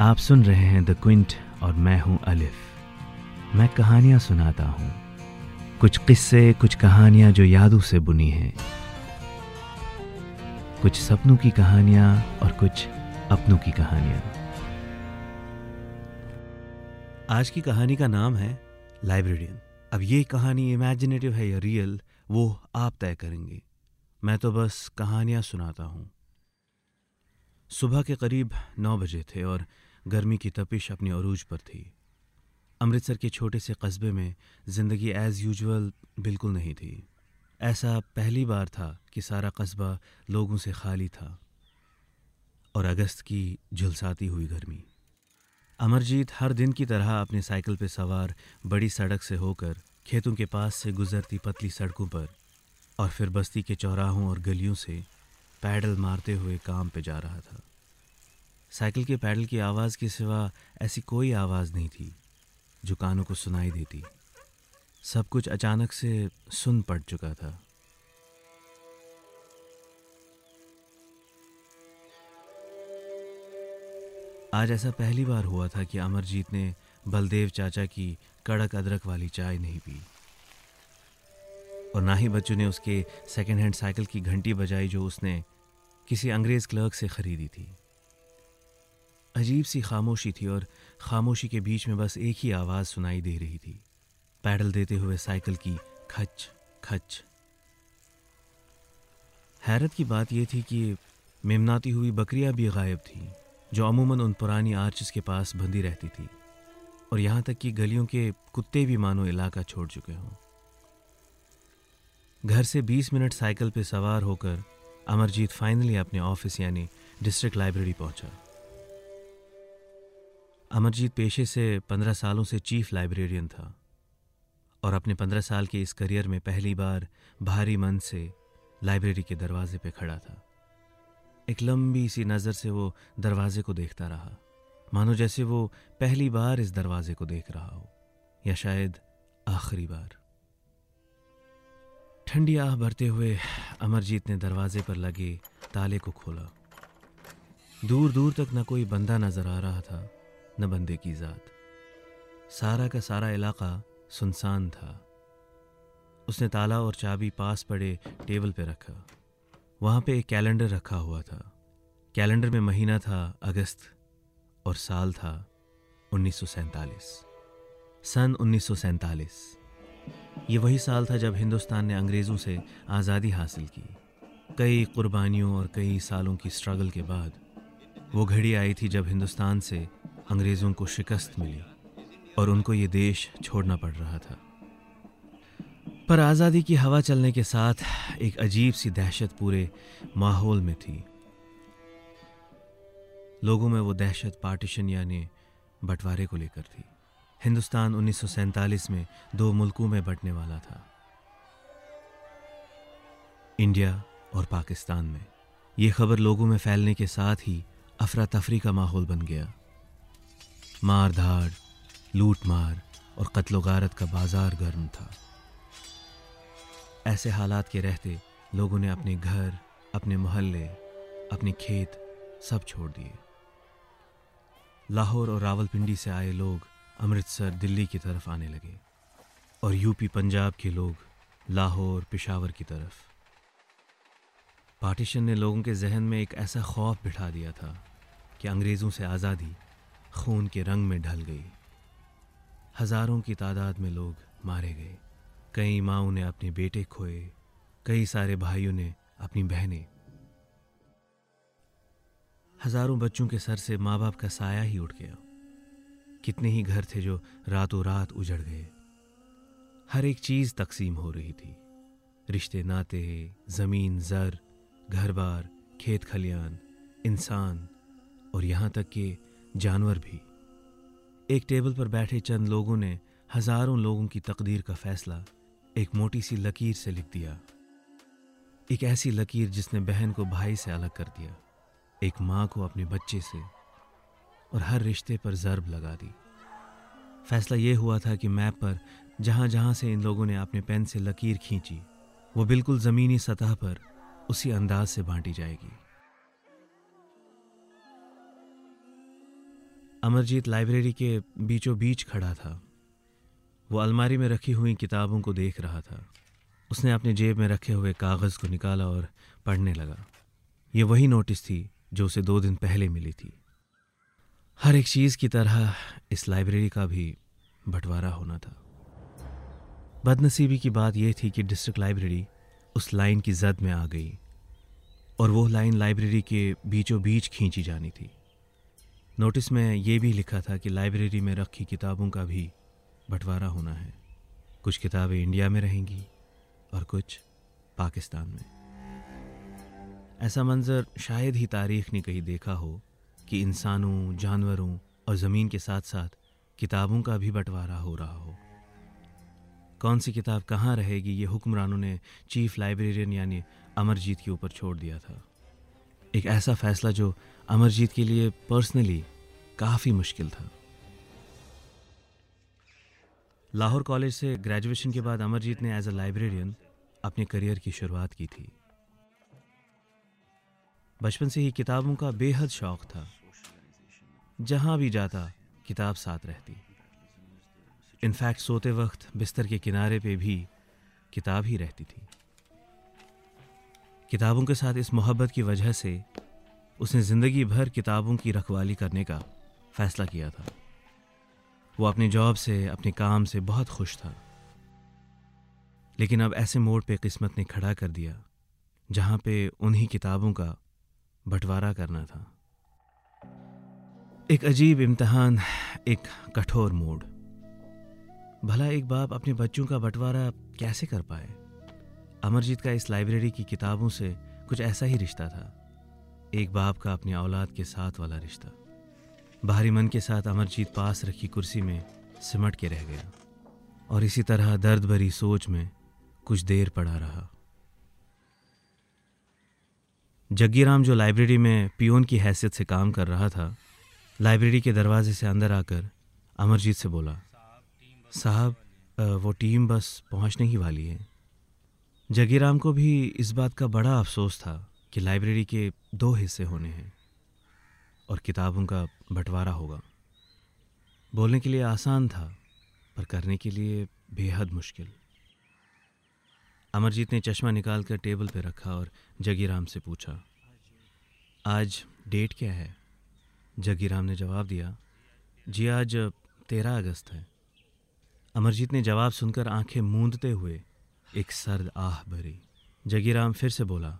आप सुन रहे हैं द क्विंट और मैं हूँ अलिफ मैं कहानियाँ सुनाता हूँ। कुछ किस्से, कुछ कहानियाँ जो यादों से बुनी हैं। कुछ सपनों की कहानियाँ और कुछ अपनों की कहानियाँ। आज की कहानी का नाम है लाइब्रेरियन अब ये कहानी इमेजिनेटिव है या रियल वो आप तय करेंगे। मैं तो बस कहानियाँ सुनाता हूँ। सुबह के करीब नौ बजे थे और गर्मी की तपिश अपने अरूज पर थी। अमृतसर के छोटे से कस्बे में ज़िंदगी एज़ यूजुअल बिल्कुल नहीं थी। ऐसा पहली बार था कि सारा कस्बा लोगों से खाली था और अगस्त की झुलसाती हुई गर्मी। अमरजीत हर दिन की तरह अपने साइकिल पर सवार बड़ी सड़क से होकर खेतों के पास से गुजरती पतली सड़कों पर और फिर बस्ती के चौराहों और गलियों से पैडल मारते हुए काम पे जा रहा था। साइकिल के पैडल की आवाज़ के सिवा ऐसी कोई आवाज़ नहीं थी, जो कानों को सुनाई देती। सब कुछ अचानक से सुन पड़ चुका था। आज ऐसा पहली बार हुआ था कि अमरजीत ने बलदेव चाचा की कड़क अदरक वाली चाय नहीं पी। और ना ही बच्चों ने उसके सेकेंड हैंड साइकिल की घंटी बजाई जो उसने किसी अंग्रेज़ क्लर्क से ख़रीदी थी। अजीब सी खामोशी थी और खामोशी के बीच में बस एक ही आवाज़ सुनाई दे रही थी। पैडल देते हुए साइकिल की खच खच। हैरत की बात यह थी कि मेमनाती हुई बकरियाँ भी गायब थीं, जो अमूमन उन पुरानी आर्चेस के पास बंधी रहती थी। और यहाँ तक कि गलियों के कुत्ते भी मानो इलाका छोड़ चुके हों। घर से 20 मिनट साइकिल पर सवार होकर अमरजीत फाइनली अपने ऑफ़िस यानी डिस्ट्रिक्ट लाइब्रेरी पहुँचा। अमरजीत पेशे से पंद्रह सालों से चीफ लाइब्रेरियन था और अपने पंद्रह साल के इस करियर में पहली बार भारी मन से लाइब्रेरी के दरवाजे पे खड़ा था। एक लंबी सी नज़र से वो दरवाजे को देखता रहा। मानो जैसे वो पहली बार इस दरवाजे को देख रहा हो, या शायद आखिरी बार। ठंडी आह भरते हुए अमरजीत ने दरवाजे पर लगे ताले को खोला। दूर दूर तक न कोई बंदा नज़र आ रहा था। न बंदे की ज़ात। सारा का सारा इलाका सुनसान था। उसने ताला और चाबी पास पड़े टेबल पे रखा। वहाँ पे एक कैलेंडर रखा हुआ था। कैलेंडर में महीना था, अगस्त, और साल था 1947 सन 1947 ये वही साल था जब हिंदुस्तान ने अंग्रेज़ों से आज़ादी हासिल की। कई कुर्बानियों और कई सालों की स्ट्रगल के बाद वो घड़ी आई थी जब हिंदुस्तान से अंग्रेज़ों को शिकस्त मिली और उनको ये देश छोड़ना पड़ रहा था। पर आज़ादी की हवा चलने के साथ एक अजीब सी दहशत पूरे माहौल में थी। लोगों में वो दहशत पार्टीशन यानी बंटवारे को लेकर थी। हिंदुस्तान 1947 में दो मुल्कों में बंटने वाला था। इंडिया और पाकिस्तान में। ये खबर लोगों में फैलने के साथ ही अफरा तफरी का माहौल बन गया। मार धाड़ लूट मार और कत्लो गारत का बाज़ार गर्म था। ऐसे हालात के रहते लोगों ने अपने घर, अपने मोहल्ले, अपने खेत सब छोड़ दिए। लाहौर और रावलपिंडी से आए लोग अमृतसर, दिल्ली की तरफ़ आने लगे और यूपी, पंजाब के लोग लाहौर, पिशावर की तरफ़। पार्टीशन ने लोगों के जहन में एक ऐसा खौफ बिठा दिया था कि अंग्रेज़ों से आज़ादी खून के रंग में ढल गई। हज़ारों की तादाद में लोग मारे गए। कई माओ ने अपने बेटे खोए, कई सारे भाइयों ने अपनी बहनें। हज़ारों बच्चों के सर से माँ बाप का साया ही उठ गया। कितने ही घर थे जो रातों रात उजड़ गए। हर एक चीज़ तकसीम हो रही थी। रिश्ते, नाते, ज़मीन, जर घर बार खेत खलियान इंसान। और यहाँ तक कि जानवर भी। एक टेबल पर बैठे चंद लोगों ने हज़ारों लोगों की तकदीर का फैसला एक मोटी सी लकीर से लिख दिया। एक ऐसी लकीर जिसने बहन को भाई से अलग कर दिया, एक माँ को अपने बच्चे से, और हर रिश्ते पर जरब लगा दी। फैसला यह हुआ था कि मैप पर जहाँ जहाँ से इन लोगों ने अपने पेन से लकीर खींची, वो बिल्कुल ज़मीनी सतह पर उसी अंदाज से बांटी जाएगी। अमरजीत लाइब्रेरी के बीचों बीच खड़ा था। वो अलमारी में रखी हुई किताबों को देख रहा था। उसने अपने जेब में रखे हुए कागज़ को निकाला और पढ़ने लगा। ये वही नोटिस थी जो उसे दो दिन पहले मिली थी। हर एक चीज़ की तरह इस लाइब्रेरी का भी बंटवारा होना था। बदनसीबी की बात यह थी कि डिस्ट्रिक्ट लाइब्रेरी उस लाइन की जद में आ गई और वो लाइन लाइब्रेरी के बीचों बीच खींची जानी थी। नोटिस में ये भी लिखा था कि लाइब्रेरी में रखी किताबों का भी बंटवारा होना है। कुछ किताबें इंडिया में रहेंगी और कुछ पाकिस्तान में। ऐसा मंज़र शायद ही तारीख ने कहीं देखा हो कि इंसानों, जानवरों और ज़मीन के साथ साथ किताबों का भी बंटवारा हो रहा हो। कौन सी किताब कहाँ रहेगी, ये हुक्मरानों ने चीफ लाइब्रेरियन यानी अमरजीत के ऊपर छोड़ दिया था। एक ऐसा फैसला जो अमरजीत के लिए पर्सनली काफ़ी मुश्किल था। लाहौर कॉलेज से ग्रेजुएशन के बाद अमरजीत ने एज अ लाइब्रेरियन अपने करियर की शुरुआत की थी। बचपन से ही किताबों का बेहद शौक था। जहाँ भी जाता, किताब साथ रहती। इनफैक्ट सोते वक्त बिस्तर के किनारे पे भी किताब ही रहती थी। किताबों के साथ इस मोहब्बत की वजह से उसने ज़िंदगी भर किताबों की रखवाली करने का फैसला किया था। वो अपने जॉब से, अपने काम से बहुत खुश था। लेकिन अब ऐसे मोड़ पे किस्मत ने खड़ा कर दिया, जहाँ पे उन्हीं किताबों का बंटवारा करना था। एक अजीब इम्तहान, एक कठोर मोड़। भला एक बाप अपने बच्चों का बंटवारा कैसे कर पाए? अमरजीत का इस लाइब्रेरी की किताबों से कुछ ऐसा ही रिश्ता था। एक बाप का अपनी औलाद के साथ वाला रिश्ता। बाहरी मन के साथ अमरजीत पास रखी कुर्सी में सिमट के रह गया और इसी तरह दर्द भरी सोच में कुछ देर पड़ा रहा। जग्गीराम जो लाइब्रेरी में पियोन की हैसियत से काम कर रहा था, लाइब्रेरी के दरवाजे से अंदर आकर अमरजीत से बोला, साहब वो टीम बस पहुँचने ही वाली है। जगीराम को भी इस बात का बड़ा अफसोस था कि लाइब्रेरी के दो हिस्से होने हैं और किताबों का बंटवारा होगा। बोलने के लिए आसान था, पर करने के लिए बेहद मुश्किल। अमरजीत ने चश्मा निकाल कर टेबल पर रखा और जगीराम से पूछा, आज डेट क्या है? जगीराम ने जवाब दिया, जी आज तेरह अगस्त है। अमरजीत ने जवाब सुनकर आँखें मूंदते हुए एक सर्द आह भरी। जगीराम फिर से बोला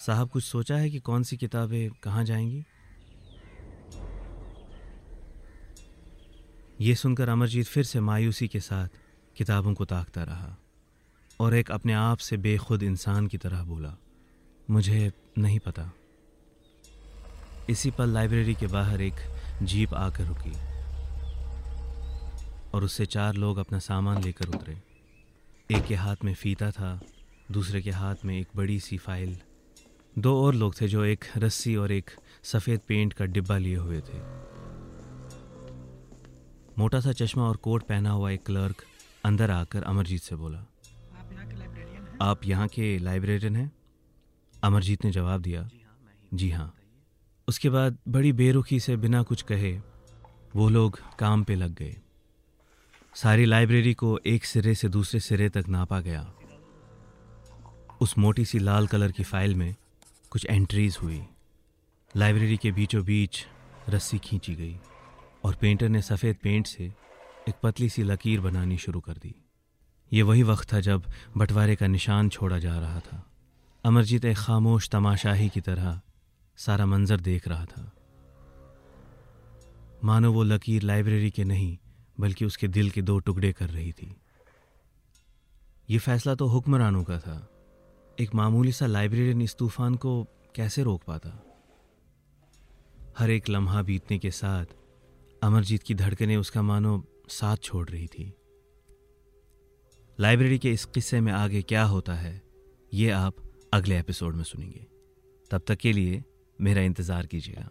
साहब कुछ सोचा है कि कौन सी किताबें कहाँ जाएँगी? ये सुनकर अमरजीत फिर से मायूसी के साथ किताबों को ताकता रहा और एक अपने आप से बेखुद इंसान की तरह बोला, मुझे नहीं पता। इसी पल लाइब्रेरी के बाहर एक जीप आकर रुकी और उससे चार लोग अपना सामान लेकर उतरे। एक के हाथ में फीता था, दूसरे के हाथ में एक बड़ी सी फ़ाइल दो और लोग थे जो एक रस्सी और एक सफ़ेद पेंट का डिब्बा लिए हुए थे। मोटा सा चश्मा और कोट पहना हुआ एक क्लर्क अंदर आकर अमरजीत से बोला आप यहाँ के लाइब्रेरियन हैं? अमरजीत ने जवाब दिया जी हाँ उसके बाद बड़ी बेरुखी से बिना कुछ कहे वो लोग काम पे लग गए। सारी लाइब्रेरी को एक सिरे से दूसरे सिरे तक नापा गया। उस मोटी सी लाल कलर की फ़ाइल में कुछ एंट्रीज हुई। लाइब्रेरी के बीचों बीच रस्सी खींची गई और पेंटर ने सफ़ेद पेंट से एक पतली सी लकीर बनानी शुरू कर दी। ये वही वक्त था जब बंटवारे का निशान छोड़ा जा रहा था। अमरजीत एक खामोश तमाशाही की तरह सारा मंजर देख रहा था। मानो वो लकीर लाइब्रेरी के नहीं, बल्कि उसके दिल के दो टुकड़े कर रही थी। ये फैसला तो हुक्मरानों का था। एक मामूली सा लाइब्रेरियन इस तूफ़ान को कैसे रोक पाता? हर एक लम्हा बीतने के साथ अमरजीत की धड़कनें उसका मानो साथ छोड़ रही थी। लाइब्रेरी के इस किस्से में आगे क्या होता है, ये आप अगले एपिसोड में सुनेंगे। तब तक के लिए मेरा इंतज़ार कीजिएगा।